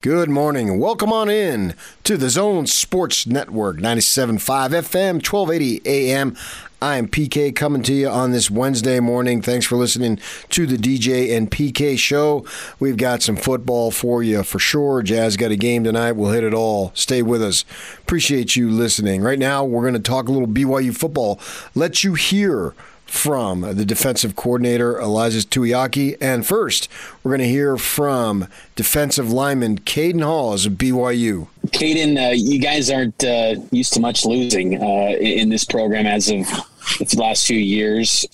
Good morning. Welcome on in to the Zone Sports Network, 97.5 FM, 1280 AM. I am PK coming to you on this Wednesday morning. Thanks for listening to the DJ and PK show. We've got some football for you for sure. Jazz got a game tonight. We'll hit it all. Stay with us. Appreciate you listening. Right now, we're going to talk a little BYU football. Let you hear from the defensive coordinator, Ilaisa Tuiaki. And first, we're going to hear from defensive lineman Caden Haws of BYU. Caden, uh, you guys aren't uh, used to much losing uh, in this program as of the last few years.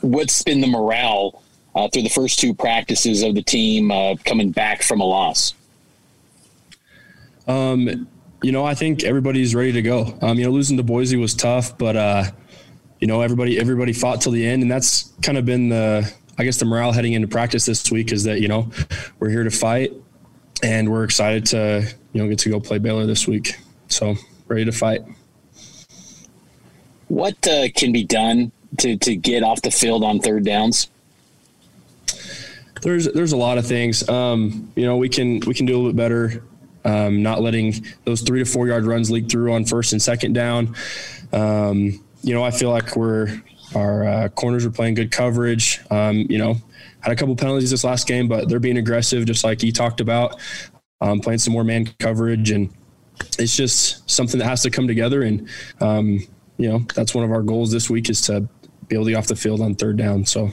What's been the morale uh, through the first two practices of the team uh, coming back from a loss? Um, you know, I think everybody's ready to go. Um, you know, losing to Boise was tough, but uh, you know, everybody everybody fought till the end, and that's kind of been the I guess the morale heading into practice this week is that you know we're here to fight, and we're excited to you know get to go play Baylor this week. So ready to fight. What uh, can be done to to get off the field on third downs? There's there's a lot of things. Um, you know, we can we can do a little bit better. Um, not letting those three to four yard runs leak through on first and second down. Um, you know, I feel like we're our uh, corners are playing good coverage. Um, you know, had a couple penalties this last game, but they're being aggressive, just like you talked about, um, playing some more man coverage, and it's just something that has to come together. And um, you know, that's one of our goals this week is to be able to get off the field on third down. So,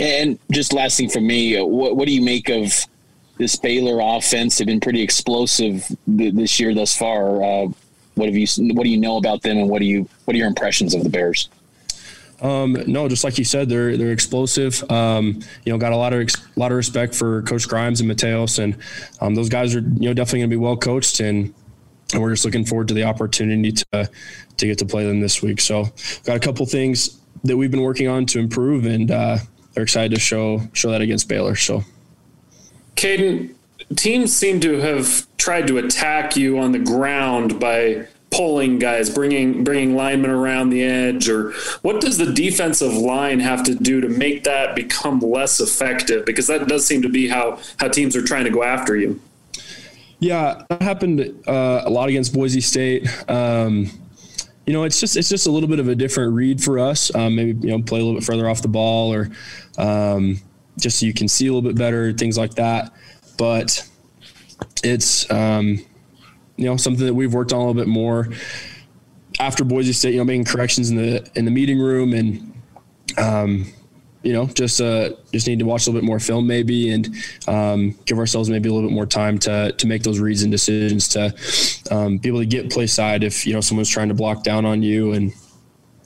and just last thing for me, what, what do you make of this Baylor offense? They've been pretty explosive this year thus far. Uh, what have you? What do you know about them, and what do you? What are your impressions of the Bears? Um, no, just like you said, they're they're explosive. Um, you know, got a lot of a lot of respect for Coach Grimes and Mateos, and um, those guys are you know definitely going to be well coached, and, and we're just looking forward to the opportunity to to get to play them this week. So, got a couple things that we've been working on to improve, and uh, they're excited to show show that against Baylor. So, Caden, teams seem to have tried to attack you on the ground by pulling guys, bringing bringing linemen around the edge, or what does the defensive line have to do to make that become less effective? Because that does seem to be how how teams are trying to go after you. Yeah, that happened uh, a lot against Boise State. Um, you know, it's just it's just a little bit of a different read for us. Um, maybe you know play a little bit further off the ball, or um, just so you can see a little bit better, things like that. But it's um, you know something that we've worked on a little bit more after Boise State. You know, making corrections in the in the meeting room and. Um, you know, just uh, just need to watch a little bit more film maybe, and um, give ourselves maybe a little bit more time to to make those reads and decisions to um, be able to get play side if you know someone's trying to block down on you and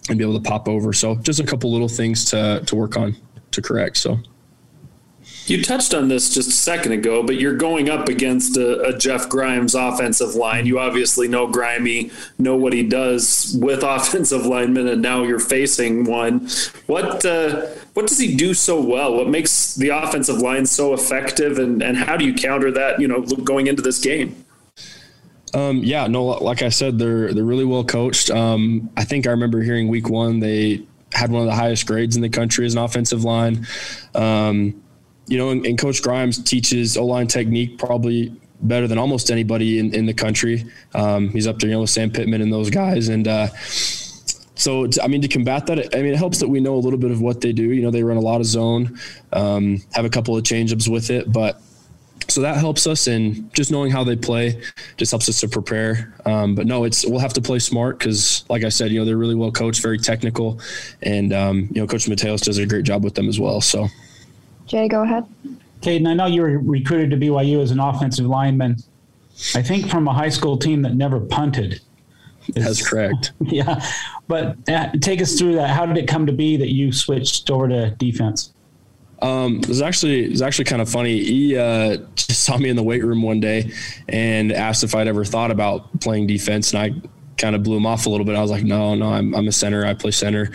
and be able to pop over. So just a couple little things to to work on to correct. So. You touched on this just a second ago, but you're going up against a, a, Jeff Grimes offensive line. You obviously know Grimey, know what he does with offensive linemen, and now you're facing one. What uh, what does he do so well? What makes the offensive line so effective, and, and how do you counter that? You know, going into this game. Um, yeah, no, like I said, they're they're really well coached. Um, I think I remember hearing week one they had one of the highest grades in the country as an offensive line. Um, you know, and, and Coach Grimes teaches O line technique probably better than almost anybody in, in the country. Um, he's up there, you know, with Sam Pittman and those guys. And uh, so, I mean, to combat that, I mean, it helps that we know a little bit of what they do. You know, they run a lot of zone, um, have a couple of changeups with it, but so that helps us and just knowing how they play just helps us to prepare um, but no it's we'll have to play smart because like i said you know they're really well coached very technical and um, you know coach mateos does a great job with them as well so Jay, go ahead. Caden, I know you were recruited to BYU as an offensive lineman. I think from a high school team that never punted. That's correct. Yeah, but uh, take us through that. How did it come to be that you switched over to defense? Um, it was actually it was actually kind of funny. He uh, just saw me in the weight room one day and asked if I'd ever thought about playing defense, and I kind of blew him off a little bit. I was like, no, no, I'm, I'm a center. I play center.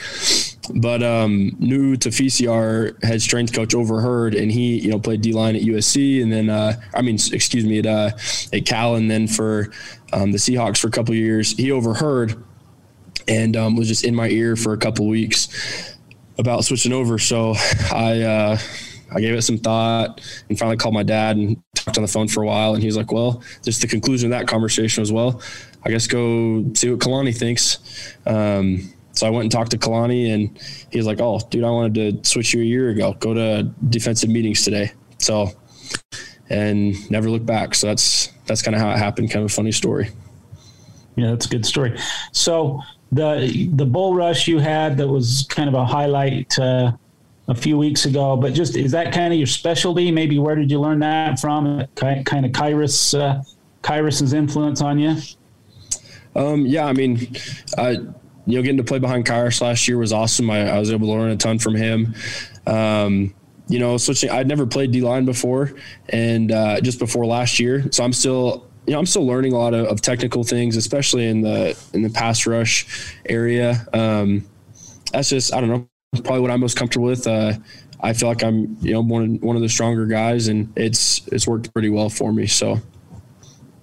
But um, Nu'u Tafisi, our head strength coach, overheard, and he, you know, played D line at USC, and then, uh, I mean, excuse me, at uh, at Cal, and then for um, the Seahawks for a couple years. He overheard, and um, was just in my ear for a couple weeks about switching over. So I uh, I gave it some thought, and finally called my dad and talked on the phone for a while, and he was like, "Well, just the conclusion of that conversation was well, I guess go see what Kalani thinks." Um, so I went and talked to Kalani, and he was like, "Oh, dude, I wanted to switch you a year ago. Go to defensive meetings today." So, and never look back. So that's that's kind of how it happened. Kind of a funny story. Yeah, that's a good story. So the the bull rush you had that was kind of a highlight uh, a few weeks ago. But just is that kind of your specialty? Maybe where did you learn that from? Kind of Khyiris uh, Khyiris's influence on you? Um, yeah, I mean, I, you know, getting to play behind Khyiris last year was awesome. I, I was able to learn a ton from him. Um, you know, switching. I'd never played D line before, and uh, just before last year, so I'm still you know, I'm still learning a lot of, of, technical things, especially in the in the pass rush area. Um, that's just I don't know, probably what I'm most comfortable with. Uh, I feel like I'm you know one one of the stronger guys, and it's it's worked pretty well for me. So,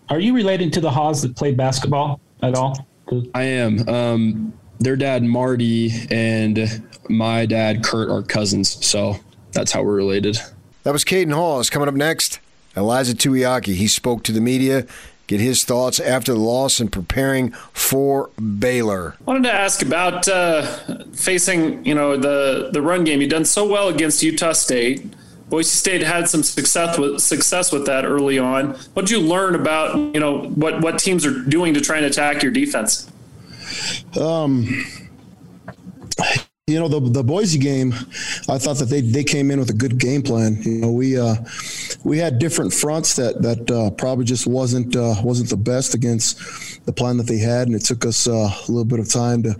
are you related to the Haws that played basketball at all? I am. Um, their dad Marty and my dad Kurt are cousins, so that's how we're related. That was Caden Haws coming up next. Ilaisa Tuiaki, he spoke to the media, get his thoughts after the loss and preparing for Baylor. I wanted to ask about uh, facing, you know, the the run game. You've done so well against Utah State. Boise State had some success with success with that early on. What did you learn about, you know, what what teams are doing to try and attack your defense? Um, you know the the Boise game, I thought that they they came in with a good game plan. You know we uh, we had different fronts that that uh, probably just wasn't uh, wasn't the best against the plan that they had, and it took us uh, a little bit of time to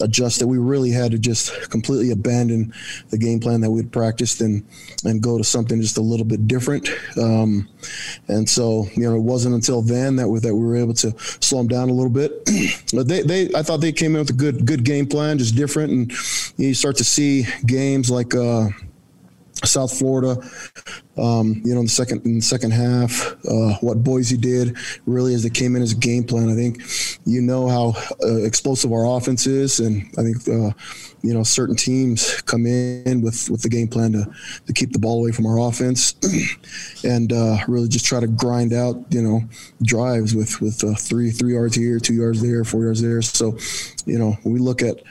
adjust. That we really had to just completely abandon the game plan that we'd practiced and and go to something just a little bit different. Um, and so you know it wasn't until then that we that we were able to slow them down a little bit. but they they I thought they came in with a good good game plan, just different and you start to see games like uh, South Florida, um, you know, in the second in the second half, uh, what Boise did really as they came in as a game plan. I think you know how uh, explosive our offense is, and I think uh, you know certain teams come in with with the game plan to to keep the ball away from our offense, and uh, really just try to grind out you know drives with with uh, three three yards here, two yards there, four yards there. So, you know, we look at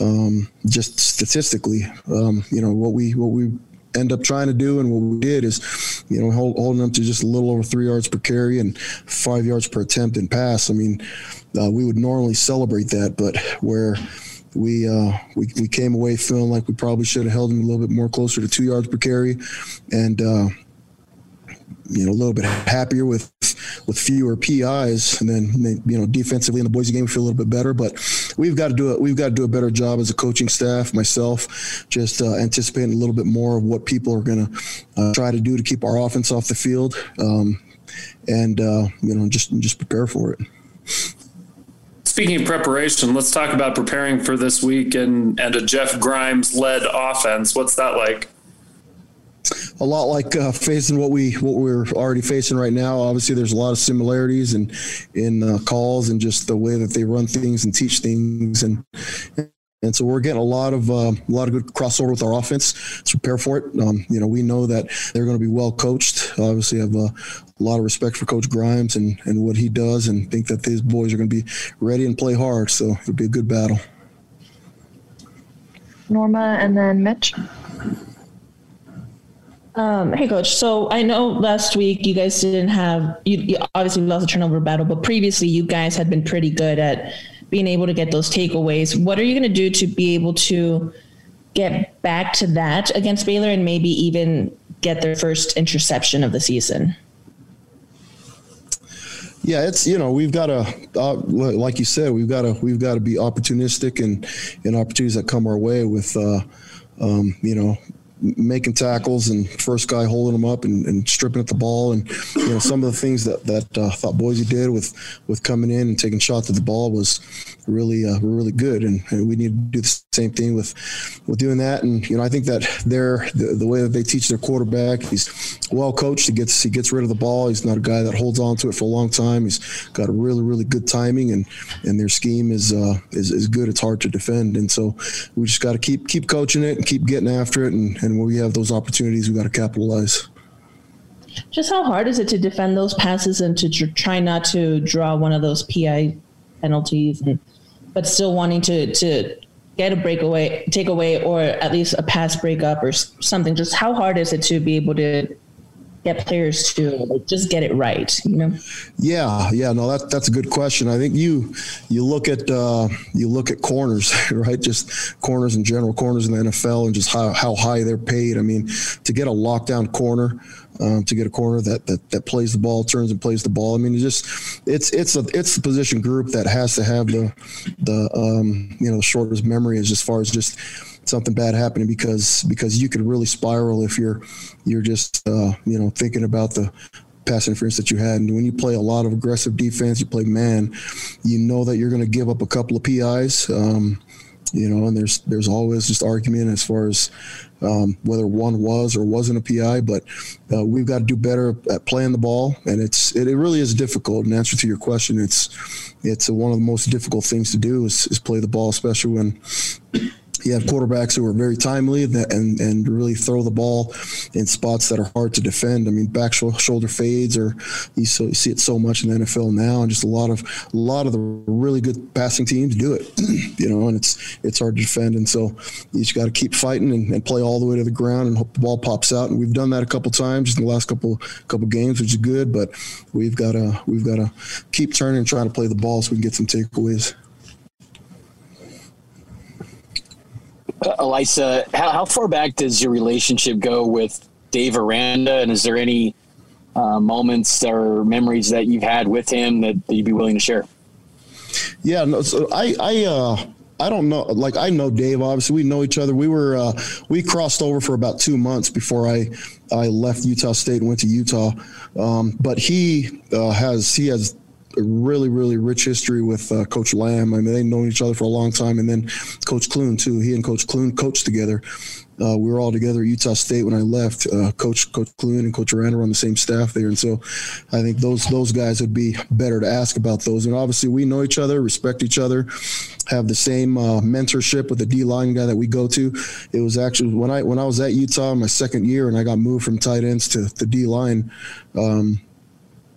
um, just statistically, um, you know what we what we end up trying to do and what we did is, you know, hold, holding them to just a little over three yards per carry and five yards per attempt and pass. I mean, uh, we would normally celebrate that, but where we, uh, we we came away feeling like we probably should have held them a little bit more closer to two yards per carry, and uh, you know a little bit happier with with fewer PIs, and then you know defensively in the Boise game we feel a little bit better. But we've got to do it. We've got to do a better job as a coaching staff, myself, just uh, anticipating a little bit more of what people are going to uh, try to do to keep our offense off the field, um, and uh, you know just just prepare for it. Speaking of preparation, let's talk about preparing for this week and, and a Jeff Grimes led offense. What's that like? A lot like uh, facing what we what we're already facing right now. Obviously, there's a lot of similarities in in uh, calls and just the way that they run things and teach things, and and so we're getting a lot of uh, a lot of good crossover with our offense. Let's prepare for it. Um, you know, we know that they're going to be well coached. Obviously, have a, a, lot of respect for Coach Grimes and and what he does, and think that these boys are going to be ready and play hard. So it'll be a good battle. Norma and then Mitch. Um, hey, coach. So I know last week you guys didn't have you, you, obviously lost the turnover battle, but previously you guys had been pretty good at being able to get those takeaways. What are you going to do to be able to get back to that against Baylor and maybe even get their first interception of the season? Yeah, it's you know we've got to uh, like you said we've got to we've got to be opportunistic and and opportunities that come our way with uh, um, you know making tackles and first guy holding them up and, and, stripping at the ball. And you know some of the things that that uh, thought Boise did with with coming in and taking shots at the ball was really uh, really good. And, and, we need to do the same thing with with doing that. And you know I think that they're the, the way that they teach their quarterback he's well coached. He gets he gets rid of the ball. He's not a guy that holds on to it for a long time. He's got a really really good timing and and their scheme is uh, is, is good. It's hard to defend. And so we just got to keep keep coaching it and keep getting after it. And and when we have those opportunities, we got to capitalize. Just how hard is it to defend those passes and to tr- try not to draw one of those PI penalties, and, but still wanting to to get a breakaway, take away, or at least a pass breakup or something? Just how hard is it to be able to get players to just get it right you know? Yeah yeah no that, that's a good question. I think you you look at uh, you look at corners right? Just corners in general corners in the nfl and just how, how high they're paid. I mean to get a lockdown corner um, to get a corner that, that that plays the ball turns and plays the ball i mean it's just it's it's a it's the position group that has to have the the um, you know the shortest memory as far as just something bad happening because because you could really spiral if you're you're just uh, you know thinking about the pass interference that you had. And when you play a lot of aggressive defense, you play man, you know that you're going to give up a couple of PIs. Um, you know, and there's there's always just argument as far as um, whether one was or wasn't a PI, but uh, we've got to do better at playing the ball, and it's it, it, really is difficult. In answer to your question, it's it's one of the most difficult things to do is, is play the ball, especially when you have quarterbacks who are very timely and, and really throw the ball in spots that are hard to defend. I mean, back shoulder fades, or you, so, you see it so much in the NFL now, and just a lot of a lot of the really good passing teams do it. you know, and it's it's hard to defend, and so you just got to keep fighting and, and, play all the way to the ground and hope the ball pops out. And we've done that a couple times in the last couple couple games, which is good. But we've got to we've got to keep turning and trying to play the ball so we can get some takeaways. Uh, Ilaisa, how, how, far back does your relationship go with Dave Aranda? And is there any uh, moments or memories that you've had with him that, that you'd be willing to share? Yeah, no, so I, I, uh, I don't know. Like I know Dave. Obviously, we know each other. We were uh, we crossed over for about two months before I I left Utah State and went to Utah. Um, but he uh, has he has a really, really rich history with uh, Coach Lamb. I mean, they've known each other for a long time. And then Coach Clune, too. He and Coach Clune coached together. Uh, we were all together at Utah State when I left. Uh, Coach Coach Clune and Coach Aranda were on the same staff there, and so I think those those guys would be better to ask about those. And obviously, we know each other, respect each other, have the same uh, mentorship with the D line guy that we go to. It was actually when I when I was at Utah my second year, and I got moved from tight ends to the D line. Um,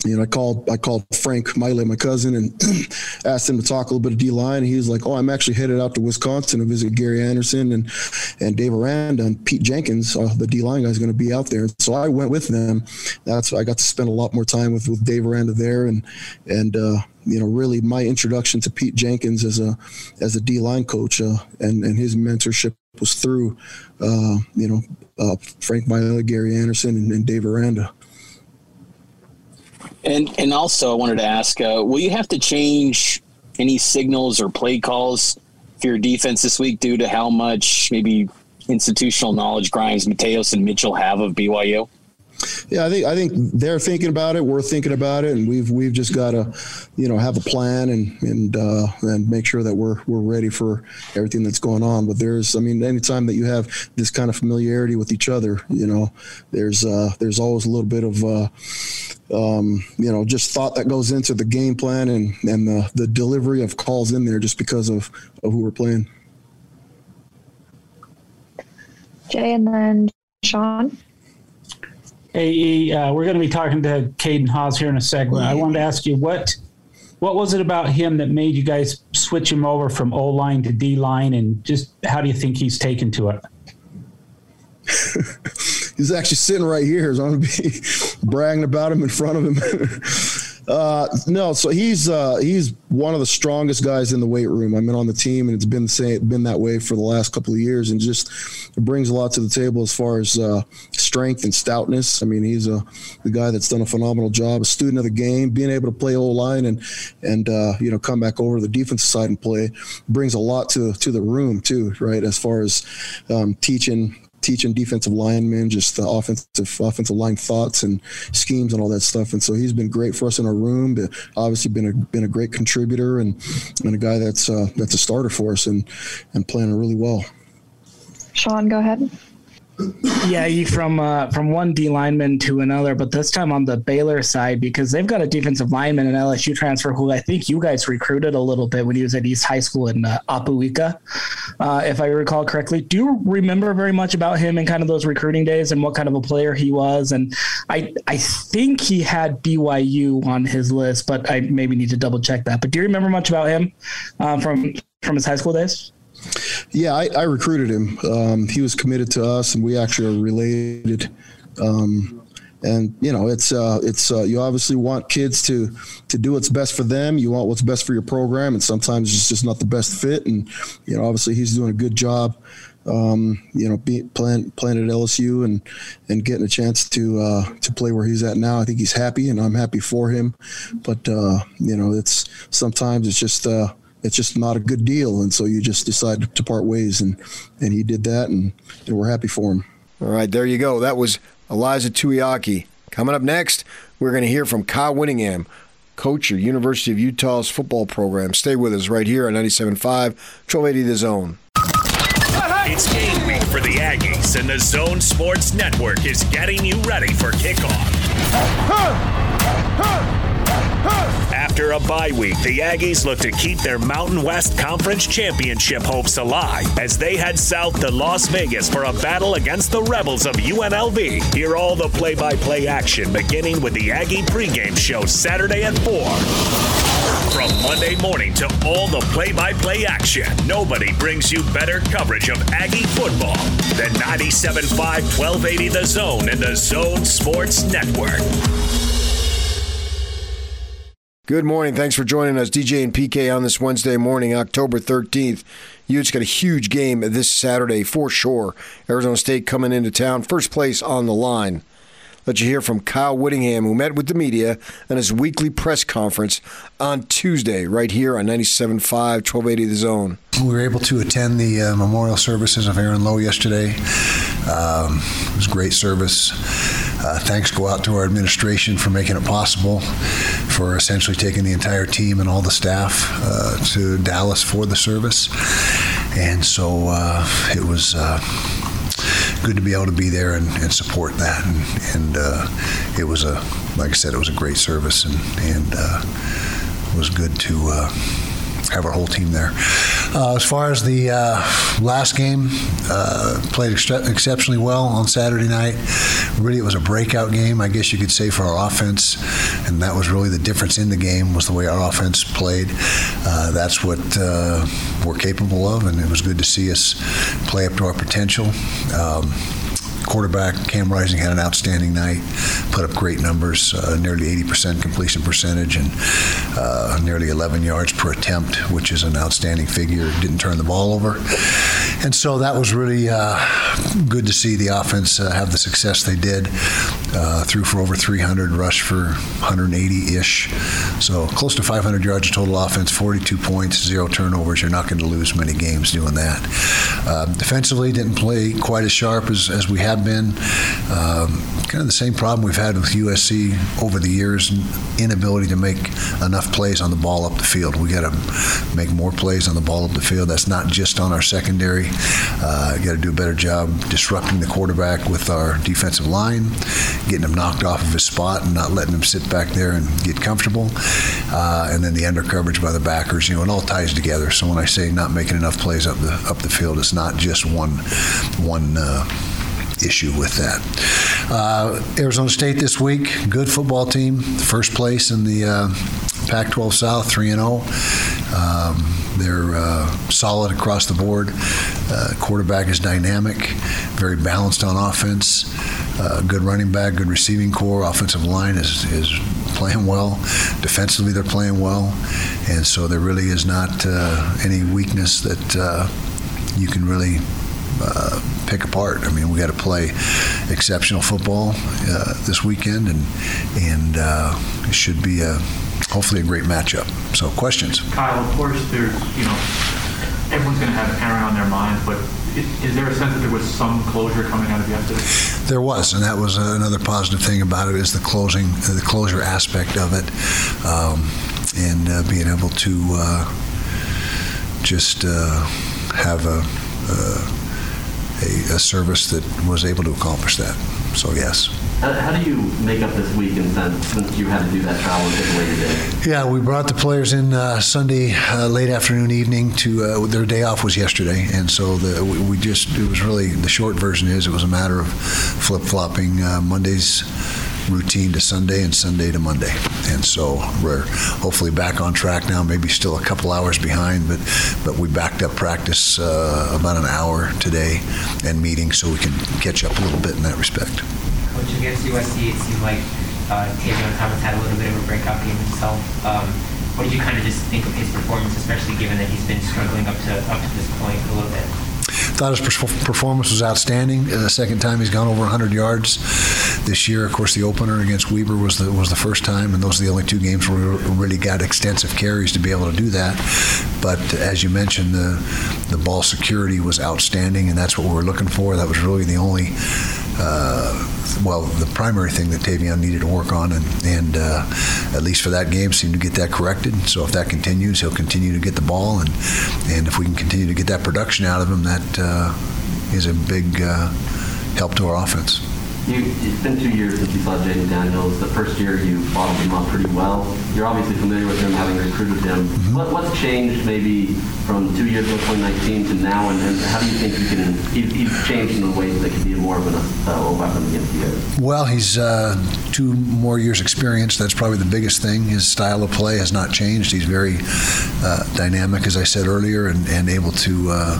you know, I called I called Frank Maile, my cousin, and asked him to talk a little bit of D line. He was like, "Oh, I'm actually headed out to Wisconsin to visit Gary Andersen and and Dave Aranda and Pete Jenkins, uh, the D line guy, is going to be out there." So I went with them. That's I got to spend a lot more time with with Dave Aranda there, and and uh, you know, really my introduction to Pete Jenkins as a as a D line coach, uh, and and his mentorship was through, uh, you know, uh, Frank Maile, Gary Andersen, and, and Dave Aranda. And and also, I wanted to ask: uh, Will you have to change any signals or play calls for your defense this week due to how much maybe institutional knowledge Grimes, Mateos, and Mitchell have of BYU? Yeah, I think I think they're thinking about it. We're thinking about it, and we've we've just got to, you know, have a plan and and uh, and make sure that we're we're ready for everything that's going on. But there's, I mean, anytime that you have this kind of familiarity with each other, you know, there's uh, there's always a little bit of, uh, um, you know, just thought that goes into the game plan and and the the delivery of calls in there just because of of who we're playing. Jay and then Sean. Hey, uh, we're going to be talking to Caden Haws here in a second. I wanted to ask you what what was it about him that made you guys switch him over from O line to D line, and just how do you think he's taken to it? he's actually sitting right here, so I'm going to be bragging about him in front of him. Uh, no, so he's uh, he's one of the strongest guys in the weight room. I've been on the team, and it's been the same, been that way for the last couple of years, and just brings a lot to the table as far as uh, strength and stoutness. I mean, he's a the guy that's done a phenomenal job, a student of the game, being able to play O line and and uh, you know come back over the defensive side and play brings a lot to to the room too, right? As far as um, teaching teaching defensive linemen just the offensive offensive line thoughts and schemes and all that stuff. And so he's been great for us in our room. But obviously been a been a great contributor and and a guy that's uh, that's a starter for us and and playing really well. Sean, go ahead. Yeah, you from uh, from one D lineman to another, but this time on the Baylor side because they've got a defensive lineman, an LSU transfer who I think you guys recruited a little bit when he was at East High School in uh, Apuika, uh, if I recall correctly. Do you remember very much about him and kind of those recruiting days and what kind of a player he was? And I I think he had BYU on his list, but I maybe need to double check that. But do you remember much about him uh, from from his high school days? Yeah, I, I recruited him. Um, he was committed to us, and we actually are related. Um, and you know, it's uh, it's uh, you obviously want kids to to do what's best for them. You want what's best for your program, and sometimes it's just not the best fit. And you know, obviously, he's doing a good job. Um, you know, be, playing playing at LSU and and getting a chance to uh, to play where he's at now. I think he's happy, and I'm happy for him. But uh, you know, it's sometimes it's just uh, it's just not a good deal, and so you just decide to part ways, and and he did that, and, and we're happy for him. All right, there you go. That was Ilaisa Tuiaki. Coming up next, we're going to hear from Kyle Whittingham, coach of University of Utah's football program. Stay with us right here on 97.5, 1280 The Zone. It's game week for the Aggies, and the Zone Sports Network is getting you ready for kickoff. After a bye week, the Aggies look to keep their Mountain West Conference Championship hopes alive as they head south to Las Vegas for a battle against the Rebels of UNLV. Hear all the play by play action beginning with the Aggie pregame show Saturday at 4. From Monday morning to all the play by play action, nobody brings you better coverage of Aggie football than 97.5 1280 The Zone and the Zone Sports Network. Good morning. Thanks for joining us, DJ and PK, on this Wednesday morning, October 13th. Utes got a huge game this Saturday for sure. Arizona State coming into town, first place on the line. Let you hear from Kyle Whittingham, who met with the media at his weekly press conference on Tuesday, right here on 97.5, 1280 The Zone. We were able to attend the uh, memorial services of Aaron Lowe yesterday. Um, it was great service. Uh, thanks go out to our administration for making it possible, for essentially taking the entire team and all the staff uh, to Dallas for the service. And so uh, it was uh, good to be able to be there and, and support that. And, and uh, it was a, like I said, it was a great service, and and uh, it was good to uh, have our whole team there. Uh, as far as the uh, last game, uh, played extre- exceptionally well on Saturday night. Really, it was a breakout game, I guess you could say, for our offense, and that was really the difference in the game was the way our offense played. Uh, that's what uh, we're capable of, and it was good to see us play up to our potential. Um, quarterback Cam Rising had an outstanding night, put up great numbers, uh, nearly 80% completion percentage and uh, nearly 11 yards per attempt, which is an outstanding figure. Didn't turn the ball over. And so that was really uh, good to see the offense uh, have the success they did. Uh, threw for over 300, rushed for 180 ish. So close to 500 yards of total offense, 42 points, zero turnovers. You're not going to lose many games doing that. Uh, defensively, didn't play quite as sharp as, as we have been. Um, kind of the same problem we've had with USC over the years inability to make enough plays on the ball up the field. We got to make more plays on the ball up the field. That's not just on our secondary. Uh, got to do a better job disrupting the quarterback with our defensive line, getting him knocked off of his spot and not letting him sit back there and get comfortable. Uh, and then the under coverage by the backers, you know, it all ties together. So when I say not making enough plays up the up the field, it's not just one one. Uh, issue with that. Uh, Arizona State this week, good football team, first place in the uh, Pac-12 South, three and zero. Um, they're uh, solid across the board. Uh, quarterback is dynamic, very balanced on offense. Uh, good running back, good receiving corps. Offensive line is is playing well. Defensively, they're playing well, and so there really is not uh, any weakness that you can really uh, pick apart. I mean, we got to play exceptional football uh, this weekend, and and uh, it should be a hopefully a great matchup. So, questions? Kyle, of course, there's you know everyone's going to have Aaron on their mind, but is there a sense that there was some closure coming out of yesterday? There was, and that was another positive thing about it is the closing, the closure aspect of it, um, and uh, being able to uh, just uh, have a a, a service that was able to accomplish that. So yes. How, how do you make up this weekend since, since you had to do that travel and take away your day? Yeah, we brought the players in uh, Sunday uh, late afternoon, evening to uh, their day off was yesterday, and so the, we, we just it was really the short version is it was a matter of flip flopping uh, Mondays routine to Sunday and Sunday to Monday. And so we're hopefully back on track now, maybe still a couple hours behind, but, but we backed up practice uh, about an hour today and meetings so we can catch up a little bit in that respect. Coach, against USC, it seemed like uh, Tavion Thomas had a little bit of a breakout game himself. Um, what did you kind of just think of his performance, especially given that he's been struggling up to up to this point a little bit? Thought his performance was outstanding. Uh, the second time he's gone over 100 yards this year. Of course, the opener against Weber was the was the first time, and those are the only two games where we really got extensive carries to be able to do that. But as you mentioned, the the ball security was outstanding, and that's what we were looking for. That was really the only. Uh, well, the primary thing that Tavion needed to work on, and, and uh, at least for that game, seemed to get that corrected. So if that continues, he'll continue to get the ball, and and if we can continue to get that production out of him, that uh, is a big help to our offense. You, it's been two years since you saw Jayden Daniels. The first year you bottled him up pretty well. You're obviously familiar with him, having recruited him. Mm-hmm. What, what's changed maybe from two years ago, 2019, to now, and, and how do you think you can? He's, he's changed in a way that can be more of an, uh, a weapon against you. Well, he's uh, two more years experience. That's probably the biggest thing. His style of play has not changed. He's very uh, dynamic, as I said earlier, and, and able to uh,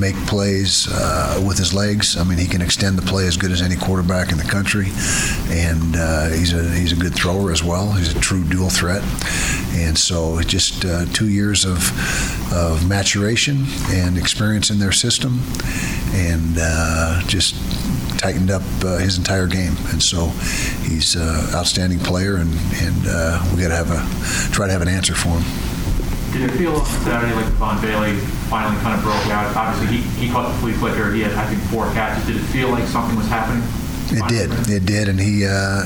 make plays uh, with his legs. I mean, he can extend the play as good as any quarterback in the country, and uh, he's a he's a good thrower as well. He's a true dual threat, and so just uh, two years of of maturation and experience in their system, and uh, just tightened up uh, his entire game. And so he's an outstanding player, and and uh, we got to have a try to have an answer for him. Did it feel Saturday like Devaughn Vele finally kind of broke out? Obviously, he, he caught the flea flicker. He had, I think, four catches. Did it feel like something was happening? It did. It did, and he uh,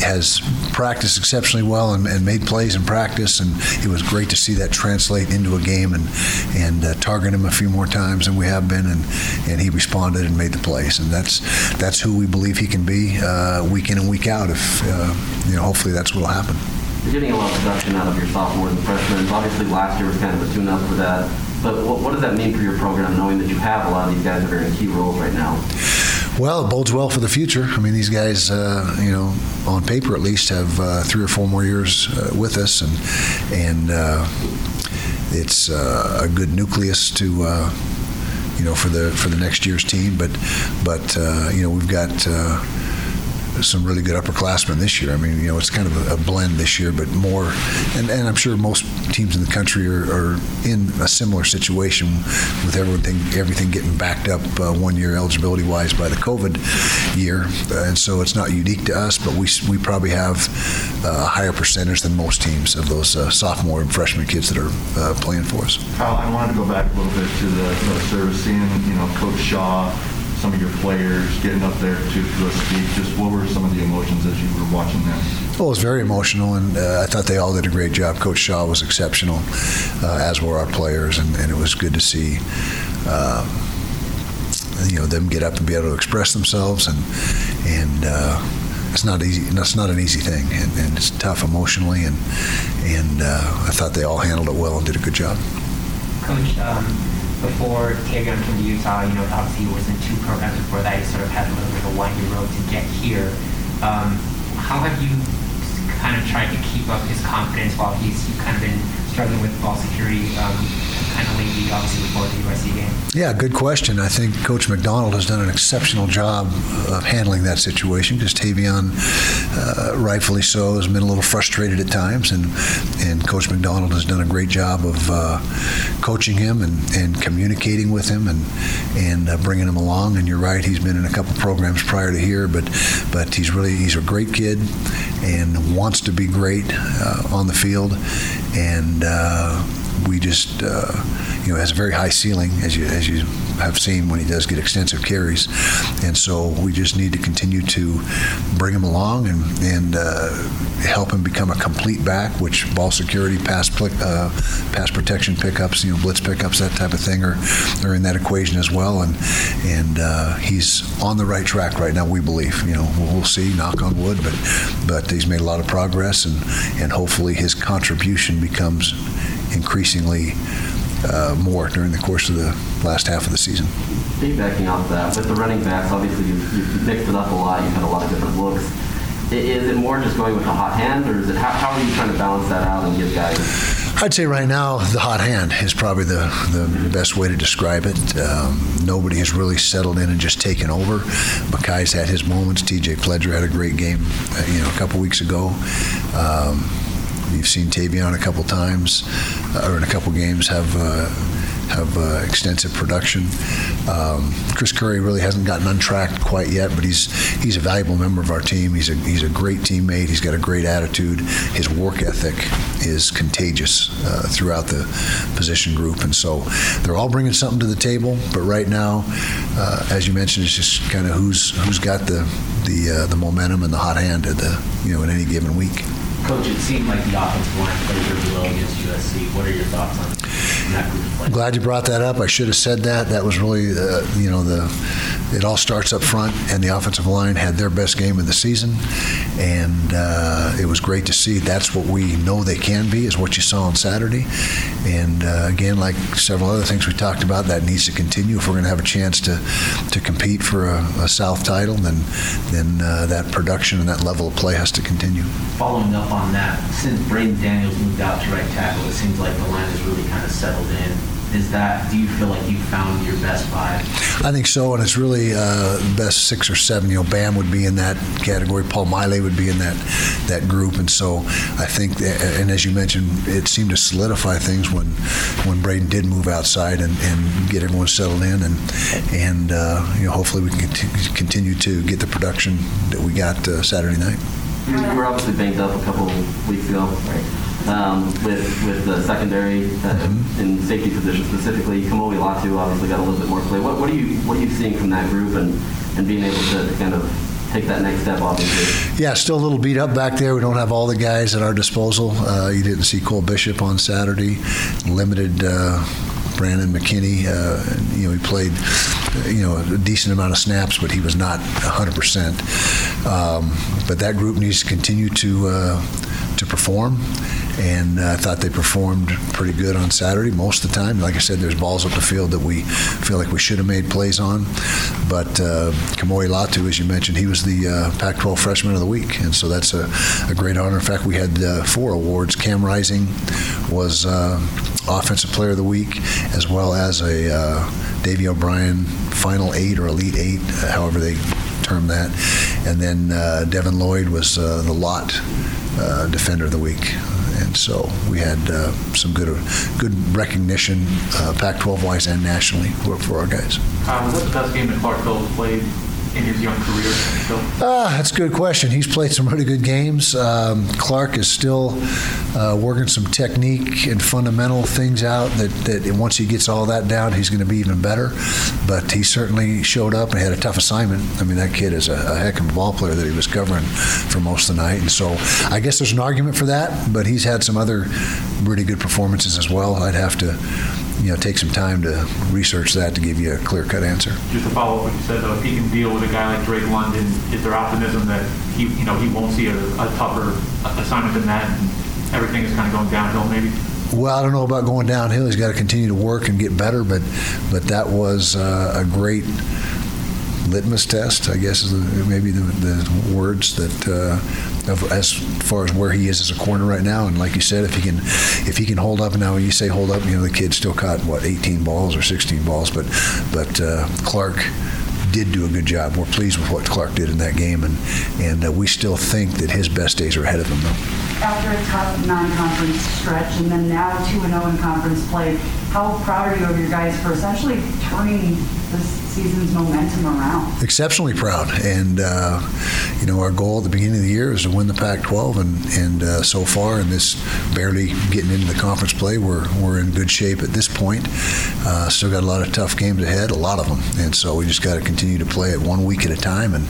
has practiced exceptionally well and, and, made plays in practice, and it was great to see that translate into a game and and uh, target him a few more times than we have been, and and he responded and made the plays, and that's that's who we believe he can be uh, week in and week out. If uh, you know, hopefully that's what will happen. Getting a lot of production out of your sophomores and freshmen. Obviously, last year was kind of a tune-up for that. But what, what does that mean for your program, knowing that you have a lot of these guys that are in key roles right now? Well, it bodes well for the future. I mean, these guys, uh, you know, on paper at least, have uh, three or four more years uh, with us, and and uh, it's uh, a good nucleus to, uh, you know, for the for the next year's team. But but you know, we've got some really good upperclassmen this year. I mean, you know, it's kind of a, a blend this year, but more, and, and I'm sure most teams in the country are, are in a similar situation with everything everything getting backed up uh, one year eligibility wise by the COVID year, uh, and so it's not unique to us, but we we probably have uh, a higher percentage than most teams of those uh, sophomore and freshman kids that are uh, playing for us. Kyle, I wanted to go back a little bit to the, the service scene. You know, Coach Shah some of your players getting up there to, to speak? Just what were some of the emotions as you were watching them? Well, it was very emotional, and uh, I thought they all did a great job. Coach Shah was exceptional, uh, as were our players, and, and, it was good to see. Um, you know them get up and be able to express themselves, and and uh, it's not easy. It's not an easy thing, and, and it's tough emotionally. And and uh, I thought they all handled it well and did a good job. Coach, um, before Tavion came to Utah, you know, obviously he was in two programs before that. He sort of had a little bit of a windy road to get here. Um, how have you kind of tried to keep up his confidence while he's kind of been struggling with ball security? Um, obviously, before the USC game? Yeah, good question. I think Coach McDonald has done an exceptional job of handling that situation because Tavion, uh, rightfully so, has been a little frustrated at times, and and Coach McDonald has done a great job of uh, coaching him and, and communicating with him and and uh, bringing him along. And you're right, he's been in a couple programs prior to here, but but he's really he's a great kid and wants to be great uh, on the field, and uh, we just, uh, you know, has a very high ceiling, as you as you have seen when he does get extensive carries, and so we just need to continue to bring him along and and uh, help him become a complete back, which ball security, pass uh, pass protection pickups, you know, blitz pickups, that type of thing are are in that equation as well, and and uh, he's on the right track right now. We believe, you know, we'll see, knock on wood, but but he's made a lot of progress, and and hopefully his contribution becomes increasingly uh, more during the course of the last half of the season. Piggybacking off that, with the running backs, obviously you've, you've mixed it up a lot. You've had a lot of different looks. Is it more just going with a hot hand, or is it how, how are you trying to balance that out and give guys? I'd say right now the hot hand is probably the, the best way to describe it. Um, nobody has really settled in and just taken over. Makai's had his moments. T.J. Pledger had a great game, uh, you know, a couple weeks ago. Um, you've seen Tavion a couple times, uh, or in a couple games have. Uh, have uh, extensive production. Um, Chris Curry really hasn't gotten untracked quite yet, but he's he's a valuable member of our team. He's a he's a great teammate. He's got a great attitude. His work ethic is contagious uh, throughout the position group, and so they're all bringing something to the table. But right now, uh, as you mentioned, it's just kind of who's who's got the the uh, the momentum and the hot hand at the you know in any given week. Coach, it seemed like the offensive line played very well against USC. What are your thoughts on that group of players? Glad you brought that up. I should have said that. That was really, uh, you know, the it all starts up front, and the offensive line had their best game of the season, and uh, it was great to see. That's what we know they can be, is what you saw on Saturday, and uh, again, like several other things we talked about, that needs to continue if we're going to have a chance to to compete for a, a South title. Then then uh, that production and that level of play has to continue. Following up on that, since Braeden Daniels moved out to right tackle, it seems like the line has really kind of settled in. Is that, do you feel like you found your best five? I think so, and it's really uh, best six or seven. You know, Bam would be in that category. Paul Maile would be in that that group, and so I think, that, and as you mentioned, it seemed to solidify things when when Braeden did move outside and, and get everyone settled in, and and uh, you know, hopefully we can continue to get the production that we got uh, Saturday night. You were obviously banged up a couple weeks ago, right? Um, with with the secondary uh, mm-hmm. in safety position specifically. Kamoi Latu obviously got a little bit more play. What, what are you what are you seeing from that group and, and being able to kind of take that next step, obviously. Yeah, still a little beat up back there. We don't have all the guys at our disposal. Uh, you didn't see Cole Bishop on Saturday. Limited. Uh, Brandon McKinney, uh, you know, he played, you know, a decent amount of snaps, but he was not 100%. Um, but that group needs to continue to uh, to perform and I thought they performed pretty good on Saturday most of the time. Like I said, there's balls up the field that we feel like we should have made plays on, but uh, Kamoi Latu, as you mentioned, he was the uh, Pac-12 Freshman of the Week, and so that's a, a great honor. In fact, we had uh, four awards. Cam Rising was uh, Offensive Player of the Week, as well as a uh, Davey O'Brien Final Eight or Elite Eight, however they term that, and then uh, Devin Lloyd was uh, the Lott uh, Defender of the Week and so we had uh, some good good recognition, uh, Pac-12 wise and nationally for, for our guys. Was that the best game that Clark Phillips played in his young career? Ah, that's a good question. He's played some really good games. Um, Clark is still uh, working some technique and fundamental things out. That, that once he gets all that down, he's going to be even better. But he certainly showed up and had a tough assignment. I mean, that kid is a, a heck of a ball player that he was covering for most of the night. And so I guess there's an argument for that. But he's had some other really good performances as well. I'd have to you know, take some time to research that to give you a clear cut answer. Just to follow up what you said, though, if he can deal with a guy like Drake London, is there optimism that he, you know, he won't see a, a tougher assignment than that, and everything is kind of going downhill, maybe? Well, I don't know about going downhill. He's got to continue to work and get better, but but that was uh, a great litmus test, I guess is the, maybe the, the, words that uh, of, as far as where he is as a corner right now. And like you said, if he can if he can hold up, and now when you say hold up, you know the kid still caught what 18 balls or 16 balls, but but uh, Clark did do a good job. We're pleased with what Clark did in that game, and and uh, we still think that his best days are ahead of him, though. After a tough non-conference stretch, and then now two and zero oh in conference play, how proud are you of your guys for essentially turning this season's momentum around? Exceptionally proud, and uh, you know our goal at the beginning of the year is to win the Pac-12, and and uh, so far in this barely getting into the conference play, we're we're in good shape at this point. Uh, still got a lot of tough games ahead, a lot of them, and so we just got to continue to play it one week at a time, and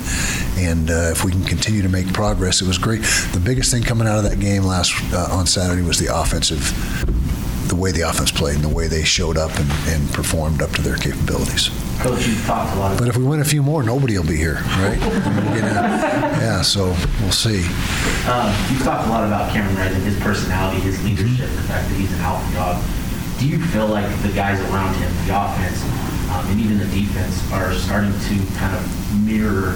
and uh, if we can continue to make progress, it was great. The biggest thing coming out of that game last uh, on Saturday was the offensive the way the offense played and the way they showed up and, and performed up to their capabilities. Coach, you've talked a lot. But if we win a few more, nobody will be here, right? yeah, so we'll see. Um, you've talked a lot about Cameron and his personality, his leadership, the fact that he's an alpha dog. Do you feel like the guys around him, the offense, um, and even the defense, are starting to kind of mirror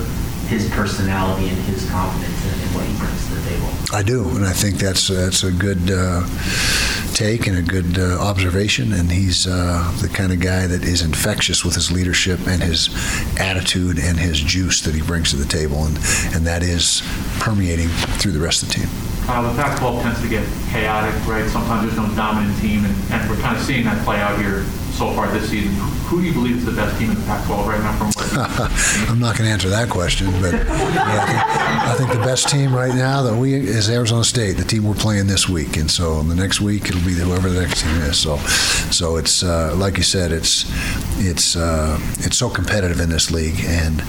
his personality and his confidence in, in what he brings to the table? I do, and I think that's that's a good uh, take and a good uh, observation. And he's uh, the kind of guy that is infectious with his leadership and his attitude and his juice that he brings to the table, and and that is permeating through the rest of the team. Uh, the Pac-12 tends to get chaotic, right? Sometimes there's no dominant team, and, and we're kind of seeing that play out here so far this season. Who do you believe is the best team in the Pac-12 right now? From what I'm not going to answer that question, but yeah, I, think, I, think, the best team right now that we is Arizona State, the team we're playing this week, and so the next week it'll be whoever the next team is. So, so it's uh, like you said, it's it's uh, it's so competitive in this league, and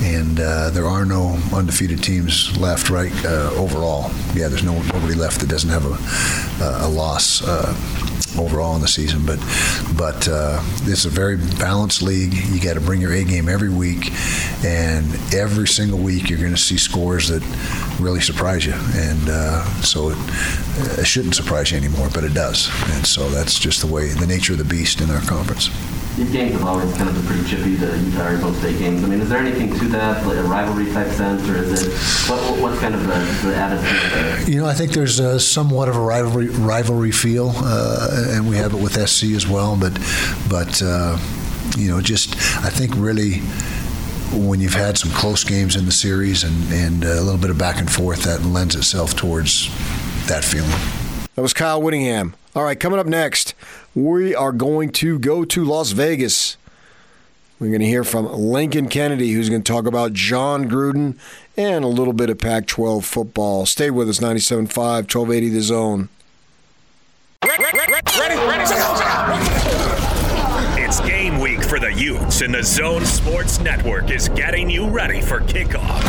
and uh, there are no undefeated teams left. Right uh, overall, yeah, there's no nobody left that doesn't have a a loss uh, overall in the season. But but uh, it's a very balanced league. You got to bring your A game every week, and every single week you're going to see scores that really surprise you. And uh, so it, it shouldn't surprise you anymore, but it does. And so that's just the way, the nature of the beast in our conference. These games have always kind of been pretty chippy, the Utah Arizona State games. I mean, is there anything to that, like a rivalry type sense, or is it what, what's kind of the, the attitude there? You know, I think there's a, somewhat of a rivalry rivalry feel, uh, and we have it with SC as well. But but uh, you know, just I think really when you've had some close games in the series and, and a little bit of back and forth, that lends itself towards that feeling. That was Kyle Whittingham. All right, coming up next, we are going to go to Las Vegas. We're going to hear from Lincoln Kennedy, who's going to talk about Jon Gruden and a little bit of Pac 12 football. Stay with us, 97.5, 1280 The Zone. Ready, ready, ready, it's game for the Utes, and the Zone Sports Network is getting you ready for kickoff.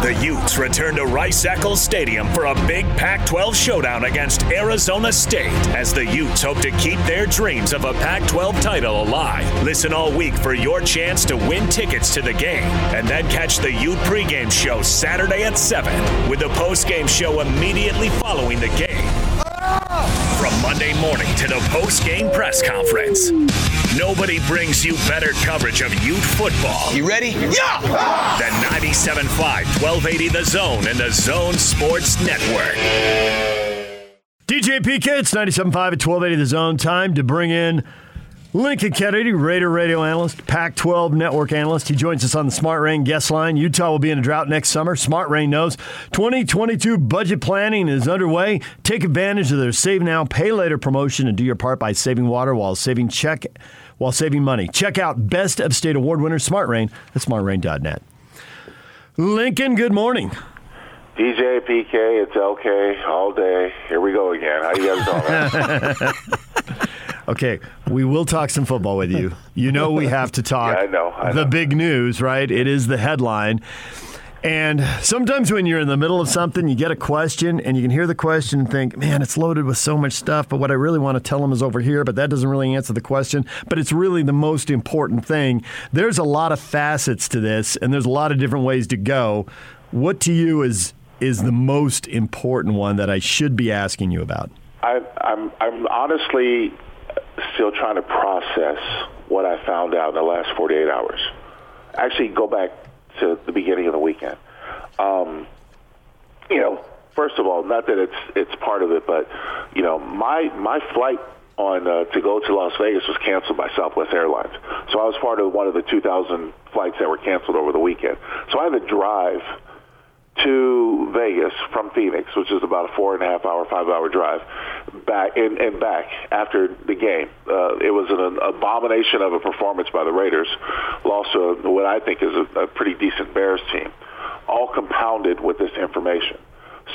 The Utes return to Rice Eccles Stadium for a big Pac 12 showdown against Arizona State as the Utes hope to keep their dreams of a Pac 12 title alive. Listen all week for your chance to win tickets to the game, and then catch the Ute pregame show Saturday at 7 with the postgame show immediately following the game. From Monday morning to the post-game press conference, nobody brings you better coverage of Ute football. You ready? Yeah! The 97.5, 1280 The Zone and the Zone Sports Network. DJ PK, it's 97.5 at 1280 The Zone. Time to bring in Lincoln Kennedy, Raider radio analyst, Pac 12 network analyst. He joins us on the Smart Rain guest line. Utah will be in a drought next summer. Smart Rain knows 2022 budget planning is underway. Take advantage of their Save Now, Pay Later promotion and do your part by saving water while saving check while saving money. Check out Best of State Award winner Smart Rain at smartrain.net. Lincoln, good morning. DJ PK, it's LK all day. Here we go again. How you guys doing? Okay, we will talk some football with you. You know we have to talk yeah, I know, I the know. big news, right? It is the headline. And sometimes when you're in the middle of something, you get a question and you can hear the question and think, man, it's loaded with so much stuff, but what I really want to tell them is over here, but that doesn't really answer the question. But it's really the most important thing. There's a lot of facets to this, and there's a lot of different ways to go. What to you is is the most important one that I should be asking you about? I, I'm I'm honestly still trying to process what I found out in the last 48 hours. Actually, go back to the beginning of the weekend. Um, you know, first of all, not that it's it's part of it, but you know, my my flight on uh, to go to Las Vegas was canceled by Southwest Airlines. So I was part of one of the 2,000 flights that were canceled over the weekend. So I had to drive to Vegas from Phoenix, which is about a four and a half hour, five hour drive, back and, and back after the game. Uh, it was an abomination of a performance by the Raiders. Lost to what I think is a, a pretty decent Bears team, all compounded with this information.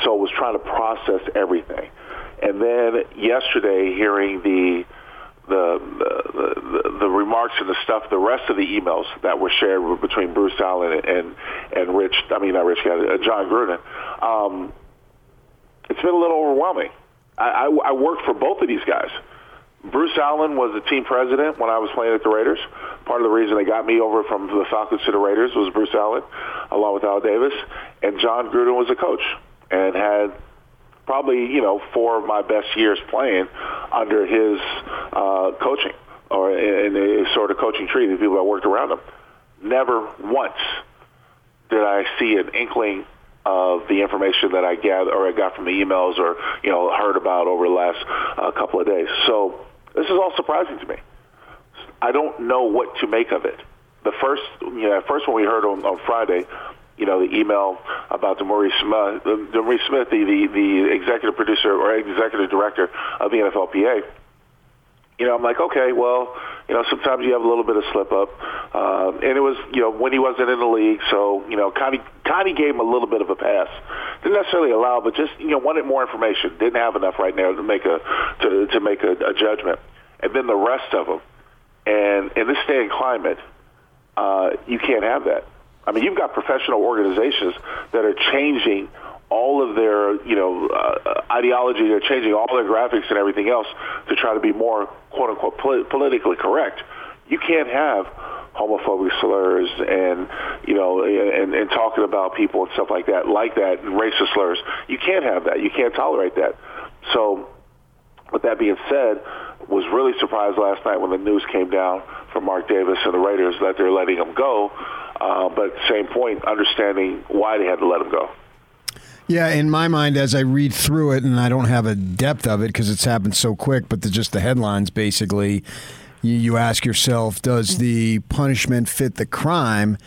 So was trying to process everything. And then yesterday, hearing the the, the, the, remarks and the stuff, the rest of the emails that were shared between Bruce Allen and and Rich, I mean not Rich, uh, Jon Gruden, um, it's been a little overwhelming. I, I, I worked for both of these guys. Bruce Allen was the team president when I was playing at the Raiders. Part of the reason they got me over from the Falcons to the Raiders was Bruce Allen, along with Al Davis, and Jon Gruden was a coach and had probably you know four of my best years playing under his uh, coaching or in a sort of coaching tree. The people that worked around him. Never once did I see an inkling of the information that I gathered or I got from the emails or you know heard about over the last uh, couple of days. So this is all surprising to me. I don't know what to make of it. The first, you know, first when we heard on, on Friday you know, the email about DeMaurice Smith, DeMaurice Smith, the, the, the executive producer or executive director of the NFLPA. You know, I'm like, okay, well, you know, sometimes you have a little bit of slip up, uh, and it was, you know, when he wasn't in the league, so you know, kind of gave him a little bit of a pass. Didn't necessarily allow, but just you know, wanted more information. Didn't have enough right now to make a to to make a, a judgment. And then the rest of them, and in this day and climate, uh, you can't have that. I mean, you've got professional organizations that are changing all of their, you know, uh, ideology. They're changing all their graphics and everything else to try to be more "quote unquote" pol- politically correct. You can't have homophobic slurs and you know and, and talking about people and stuff like that, like that, and racist slurs. You can't have that. You can't tolerate that. So, with that being said, was really surprised last night when the news came down from Mark Davis and the Raiders that they're letting him go. Uh, but at the same point, understanding why they had to let him go. Yeah, in my mind, as I read through it, and I don't have a depth of it because it's happened so quick, but the, just the headlines basically, you, you ask yourself, does the punishment fit the crime?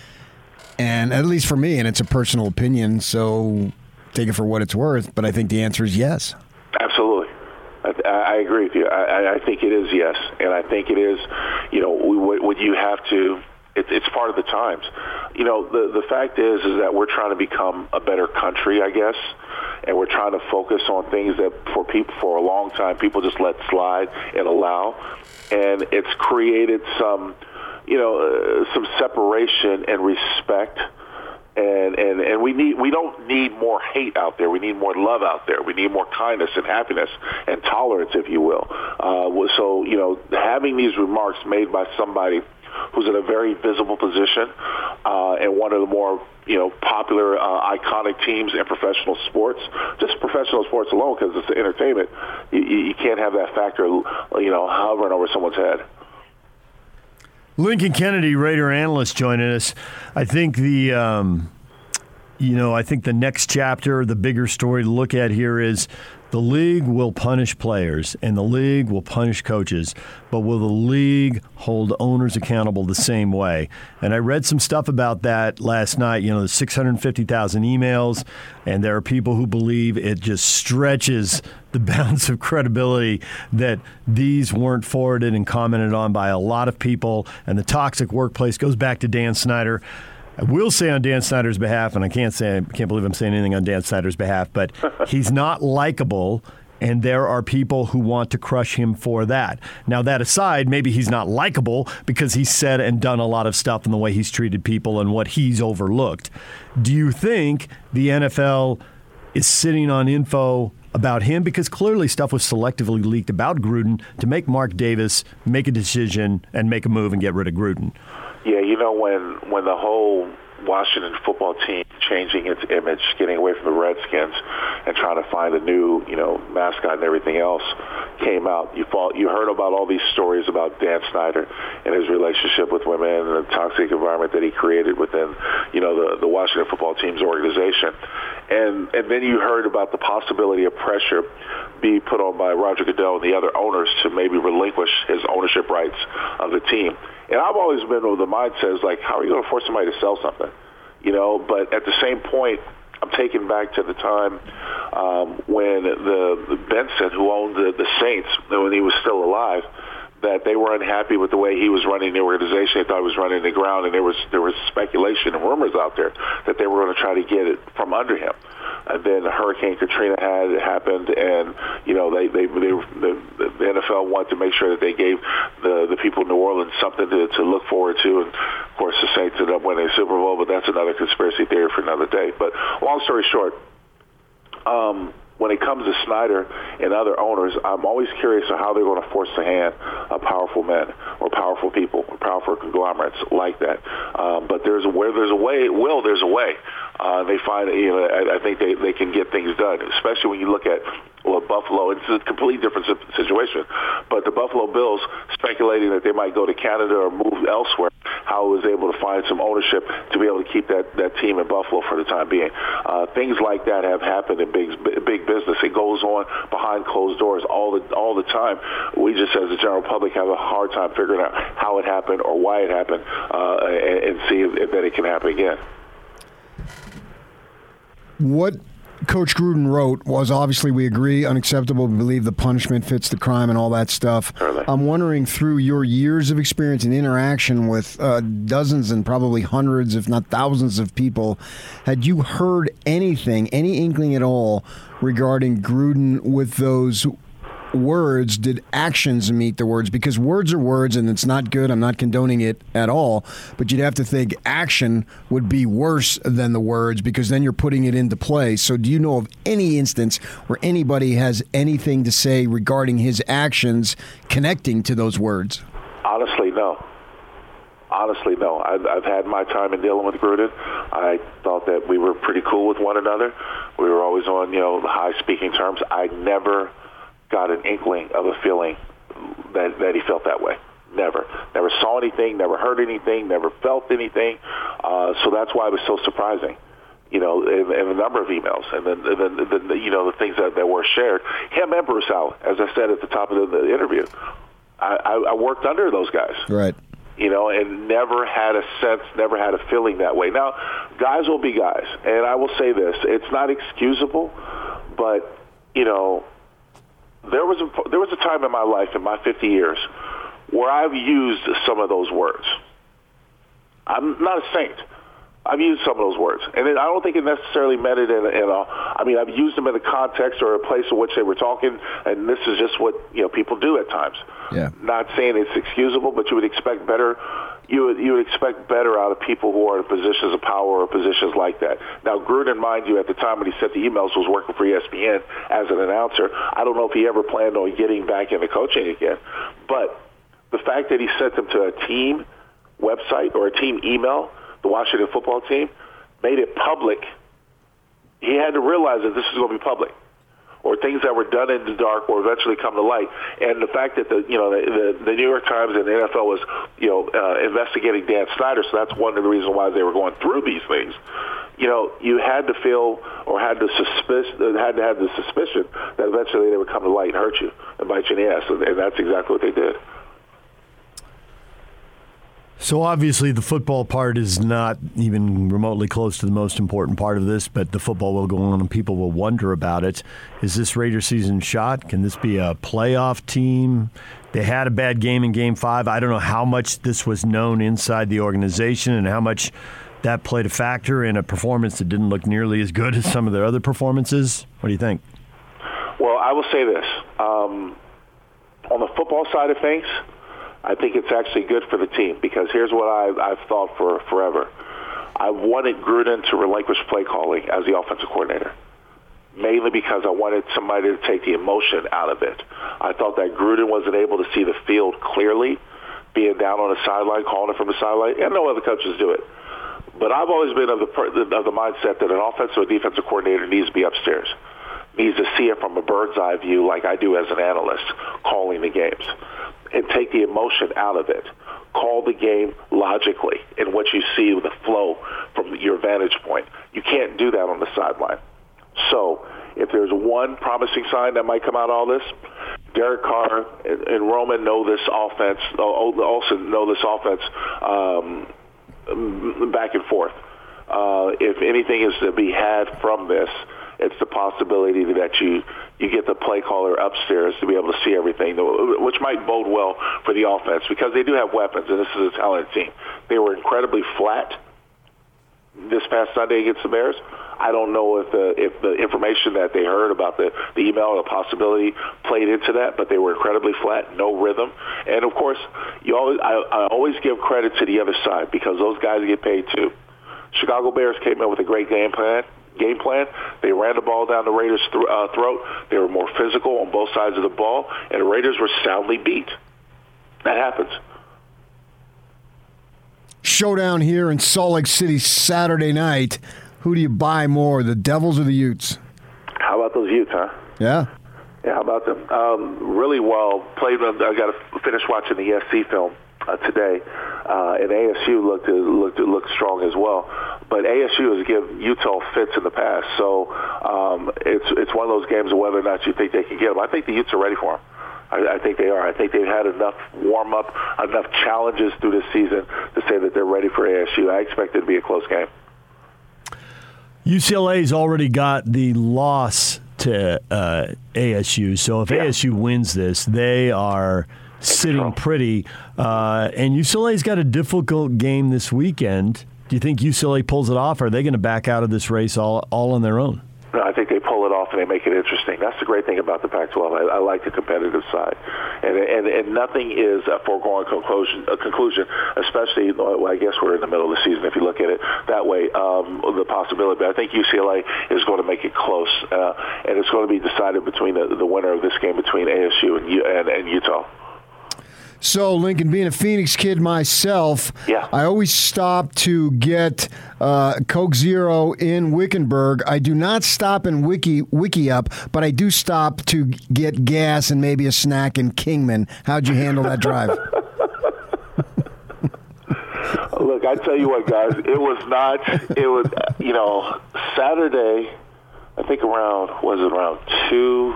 And at least for me, and it's a personal opinion, so take it for what it's worth, but I think the answer is yes. Absolutely. I, I agree with you. I, I think it is yes, and I think it is. You know, what you have to it, it's part of the times. You know, the the fact is is that we're trying to become a better country, I guess, and we're trying to focus on things that for people for a long time people just let slide and allow, and it's created some, you know, uh, some separation and respect. And, and and we need we don't need more hate out there. We need more love out there. We need more kindness and happiness and tolerance, if you will. Uh, so you know, having these remarks made by somebody who's in a very visible position uh, and one of the more you know popular, uh, iconic teams in professional sports. Just professional sports alone, because it's entertainment. You, you can't have that factor, you know, hovering over someone's head. Lincoln Kennedy, Raider analyst, joining us. I think the. Um, you know, I think the next chapter, the bigger story to look at here is the league will punish players and the league will punish coaches, but will the league hold owners accountable the same way? And I read some stuff about that last night. You know, the 650,000 emails, and there are people who believe it just stretches the bounds of credibility that these weren't forwarded and commented on by a lot of people. And the toxic workplace goes back to Dan Snyder. I will say on Dan Snyder's behalf, and I can't say I can't believe I'm saying anything on Dan Snyder's behalf, but he's not likable. And there are people who want to crush him for that. Now, that aside, maybe he's not likable because he's said and done a lot of stuff in the way he's treated people and what he's overlooked. Do you think the NFL is sitting on info about him? Because clearly stuff was selectively leaked about Gruden to make Mark Davis make a decision and make a move and get rid of Gruden. Yeah, you know when when the whole Washington football team changing its image, getting away from the Redskins, and trying to find a new, you know, mascot and everything else came out. You fought, you heard about all these stories about Dan Snyder and his relationship with women and the toxic environment that he created within, you know, the the Washington football team's organization, and and then you heard about the possibility of pressure be put on by Roger Goodell and the other owners to maybe relinquish his ownership rights of the team. And I've always been with the mindset is like, how are you going to force somebody to sell something? You know, but at the same point, I'm taken back to the time um, when the, the Benson, who owned the, the Saints, when he was still alive, that they were unhappy with the way he was running the organization. They thought he was running the ground, and there was there was speculation and rumors out there that they were going to try to get it from under him. And then Hurricane Katrina had happened, and you know they they, they the, the NFL wanted to make sure that they gave the the people in New Orleans something to, to look forward to. And of course, the Saints ended up winning the Super Bowl, but that's another conspiracy theory for another day. But long story short. Um, when it comes to Snyder and other owners, I'm always curious of how they're going to force the hand of powerful men or powerful people or powerful conglomerates like that. Um, but there's where there's a way, will there's a way. Uh, they find, you know, I, I think they, they can get things done, especially when you look at well, Buffalo. It's a completely different situation. But the Buffalo Bills speculating that they might go to Canada or move elsewhere. How was able to find some ownership to be able to keep that, that team in Buffalo for the time being. Uh, things like that have happened in big big business. It goes on behind closed doors all the all the time. We just, as the general public, have a hard time figuring out how it happened or why it happened, uh, and, and see if, that it can happen again. What Coach Gruden wrote was obviously we agree unacceptable. We believe the punishment fits the crime and all that stuff. I'm wondering through your years of experience and interaction with uh, dozens and probably hundreds, if not thousands, of people, had you heard anything, any inkling at all regarding Gruden with those words did actions meet the words? Because words are words and it's not good. I'm not condoning it at all. But you'd have to think action would be worse than the words because then you're putting it into play. So do you know of any instance where anybody has anything to say regarding his actions connecting to those words? Honestly, no. Honestly, no. I've, I've had my time in dealing with Gruden. I thought that we were pretty cool with one another. We were always on, you know, high speaking terms. I never got an inkling of a feeling that, that he felt that way. Never. Never saw anything, never heard anything, never felt anything. Uh, so that's why it was so surprising you know, in, in a number of emails, and then, and then, the, you know, the things that, that were shared. Him and Bruce Allen, as I said at the top of the, the interview, I, I, I worked under those guys. Right. You know, and never had a sense, never had a feeling that way. Now, guys will be guys, and I will say this: it's not excusable, but you know, there was a, there was a time in my life, in my 50 years, where I've used some of those words. I'm not a saint. I've used some of those words, and I don't think it necessarily meant it in a, in a. I mean, I've used them in a context or a place in which they were talking, and this is just what you know people do at times. Yeah. Not saying it's excusable, but you would expect better. You would you would expect better out of people who are in positions of power or positions like that. Now, Gruden, mind you, at the time when he sent the emails, was working for ESPN as an announcer. I don't know if he ever planned on getting back into coaching again, but the fact that he sent them to a team website or a team email the Washington football team, made it public, he had to realize that this is going to be public, or things that were done in the dark will eventually come to light. And the fact that the you know the, the, the New York Times and the NFL was you know uh, investigating Dan Snyder, so that's one of the reasons why they were going through these things. You know, you had to feel or had to suspicion, had to have the suspicion that eventually they would come to light and hurt you and bite you in the ass, and, and that's exactly what they did. So obviously, the football part is not even remotely close to the most important part of this, but the football will go on and people will wonder about it. Is this Raider season shot? Can this be a playoff team? They had a bad game in game five. I don't know how much this was known inside the organization and how much that played a factor in a performance that didn't look nearly as good as some of their other performances. What do you think? Well, I will say this. Um, on the football side of things, I think it's actually good for the team because here's what I've, I've thought for forever. I wanted Gruden to relinquish play calling as the offensive coordinator, mainly because I wanted somebody to take the emotion out of it. I thought that Gruden wasn't able to see the field clearly, being down on the sideline, calling it from the sideline, and no other coaches do it. But I've always been of the of the mindset that an offensive or defensive coordinator needs to be upstairs, needs to see it from a bird's eye view, like I do as an analyst, calling the games and take the emotion out of it. Call the game logically in what you see with the flow from your vantage point. You can't do that on the sideline. So if there's one promising sign that might come out of all this, Derek Carr and Roman know this offense, also know this offense um, back and forth. uh, if anything is to be had from this, it's the possibility that you you get the play caller upstairs to be able to see everything, which might bode well for the offense because they do have weapons, and this is a talented team. They were incredibly flat this past Sunday against the Bears. I don't know if the if the information that they heard about the the email or the possibility played into that, but they were incredibly flat, no rhythm, and of course, you always I, I always give credit to the other side because those guys get paid too. Chicago Bears came in with a great game plan. Game plan. They ran the ball down the Raiders' th- uh, throat. They were more physical on both sides of the ball, and the Raiders were soundly beat. That happens showdown here in Salt Lake City Saturday night. Who do you buy more, the Devils or the Utes? How about those Utes, huh? Yeah. Yeah, how about them? Um, really well played. I got to finish watching the SC film uh, today, uh, and ASU looked looked looked strong as well. But ASU has given Utah fits in the past, so um, it's it's one of those games of whether or not you think they can get them. I think the Utes are ready for them. I, I think they are. I think they've had enough warm up, enough challenges through this season to say that they're ready for ASU. I expect it to be a close game. UCLA's already got the loss to uh, ASU, so if yeah. ASU wins this, they are sitting pretty. Uh, and UCLA's got a difficult game this weekend. Do you think UCLA pulls it off? Or are they going to back out of this race all all on their own? I think they pull it off and they make it interesting. That's the great thing about the Pac-12. I, I like the competitive side, and and, and nothing is a foregone conclusion. A conclusion, especially well, I guess we're in the middle of the season. If you look at it that way, um, the possibility. But I think UCLA is going to make it close, uh, and it's going to be decided between the, the winner of this game between ASU and, and, and Utah. So, Lincoln, being a Phoenix kid myself, yeah. I always stop to get uh, Coke Zero in Wickenburg. I do not stop in Wiki Wikieup, but I do stop to get gas and maybe a snack in Kingman. How'd you handle that drive? Look, I tell you what, guys, it was not. It was, you know, Saturday. I think around was it around two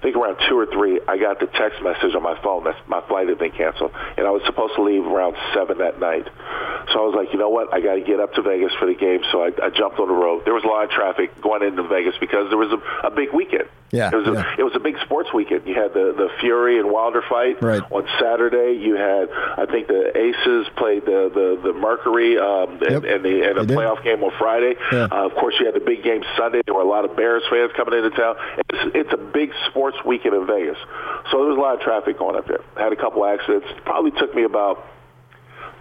I think around two or three, I got the text message on my phone that my flight had been canceled, and I was supposed to leave around seven that night. So I was like, you know what? I got to get up to Vegas for the game. So I, I jumped on the road. There was a lot of traffic going into Vegas because there was a, a big weekend. Yeah, it was a, yeah. it was a big sports weekend. You had the the Fury and Wilder fight right. on Saturday. You had I think the Aces played the the, the Mercury um, yep. and, and the and the playoff game on Friday. Yeah. Uh, of course, you had the big game Sunday. There were a lot of Bears fans coming into town. It's, it's a big sports weekend in Vegas. So there was a lot of traffic going up there. Had a couple accidents. Probably took me about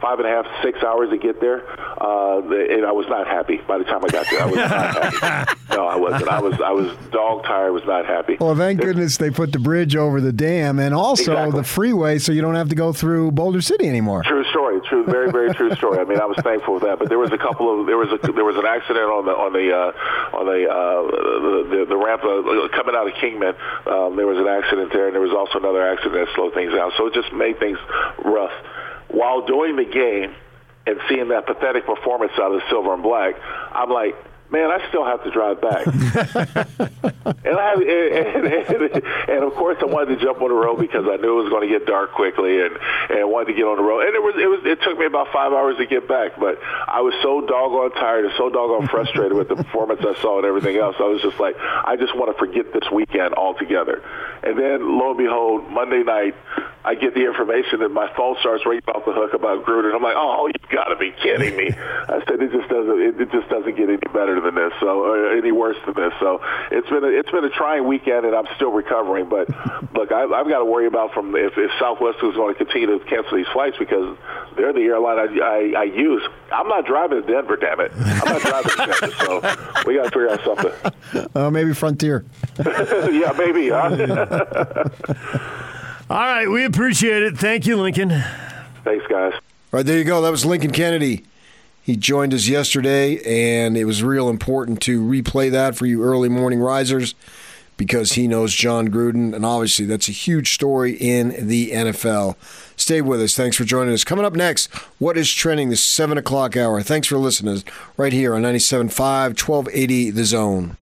five and a half, six hours to get there, uh, and I was not happy by the time I got there. I was not happy. No, I wasn't. I was I was dog tired. I was not happy. Well, thank goodness they put the bridge over the dam and also Exactly. the freeway, so you don't have to go through Boulder City anymore. True story. True, very, very true story. I mean, I was thankful for that. But there was a couple of there was a there was an accident on the on the uh, on the, uh, the the the ramp uh, coming out of Kingman. Um, there was an accident there, and there was also another accident that slowed things down. So it just made things rough. While doing the game and seeing that pathetic performance out of the silver and black, I'm like, man, I still have to drive back. and I and, and, and of course, I wanted to jump on the road because I knew it was going to get dark quickly, and and I wanted to get on the road. And it was it was it took me about five hours to get back, but I was so doggone tired and so doggone frustrated with the performance I saw and everything else. I was just like, I just want to forget this weekend altogether. And then lo and behold, Monday night, I get the information that my phone starts ringing off the hook about Gruden. I'm like, oh, you've got to be kidding me! I said it just doesn't it, it just doesn't get any better than this, so or any worse than this. So it's been a, it's been a trying weekend, and I'm still recovering. But look, I, I've got to worry about from if, if Southwest is going to continue to cancel these flights because they're the airline I, I, I use. I'm not driving to Denver, damn it! I'm not driving to Denver, so we got to figure out something. Uh, maybe Frontier. yeah, maybe. Huh? All right, we appreciate it. Thank you, Lincoln. Thanks, guys. All right, there you go. That was Lincoln Kennedy. He joined us yesterday, and it was real important to replay that for you early morning risers because he knows Jon Gruden, and obviously that's a huge story in the NFL. Stay with us. Thanks for joining us. Coming up next, what is trending this 7 o'clock hour? Thanks for listening right here on 97.5, 1280 The Zone.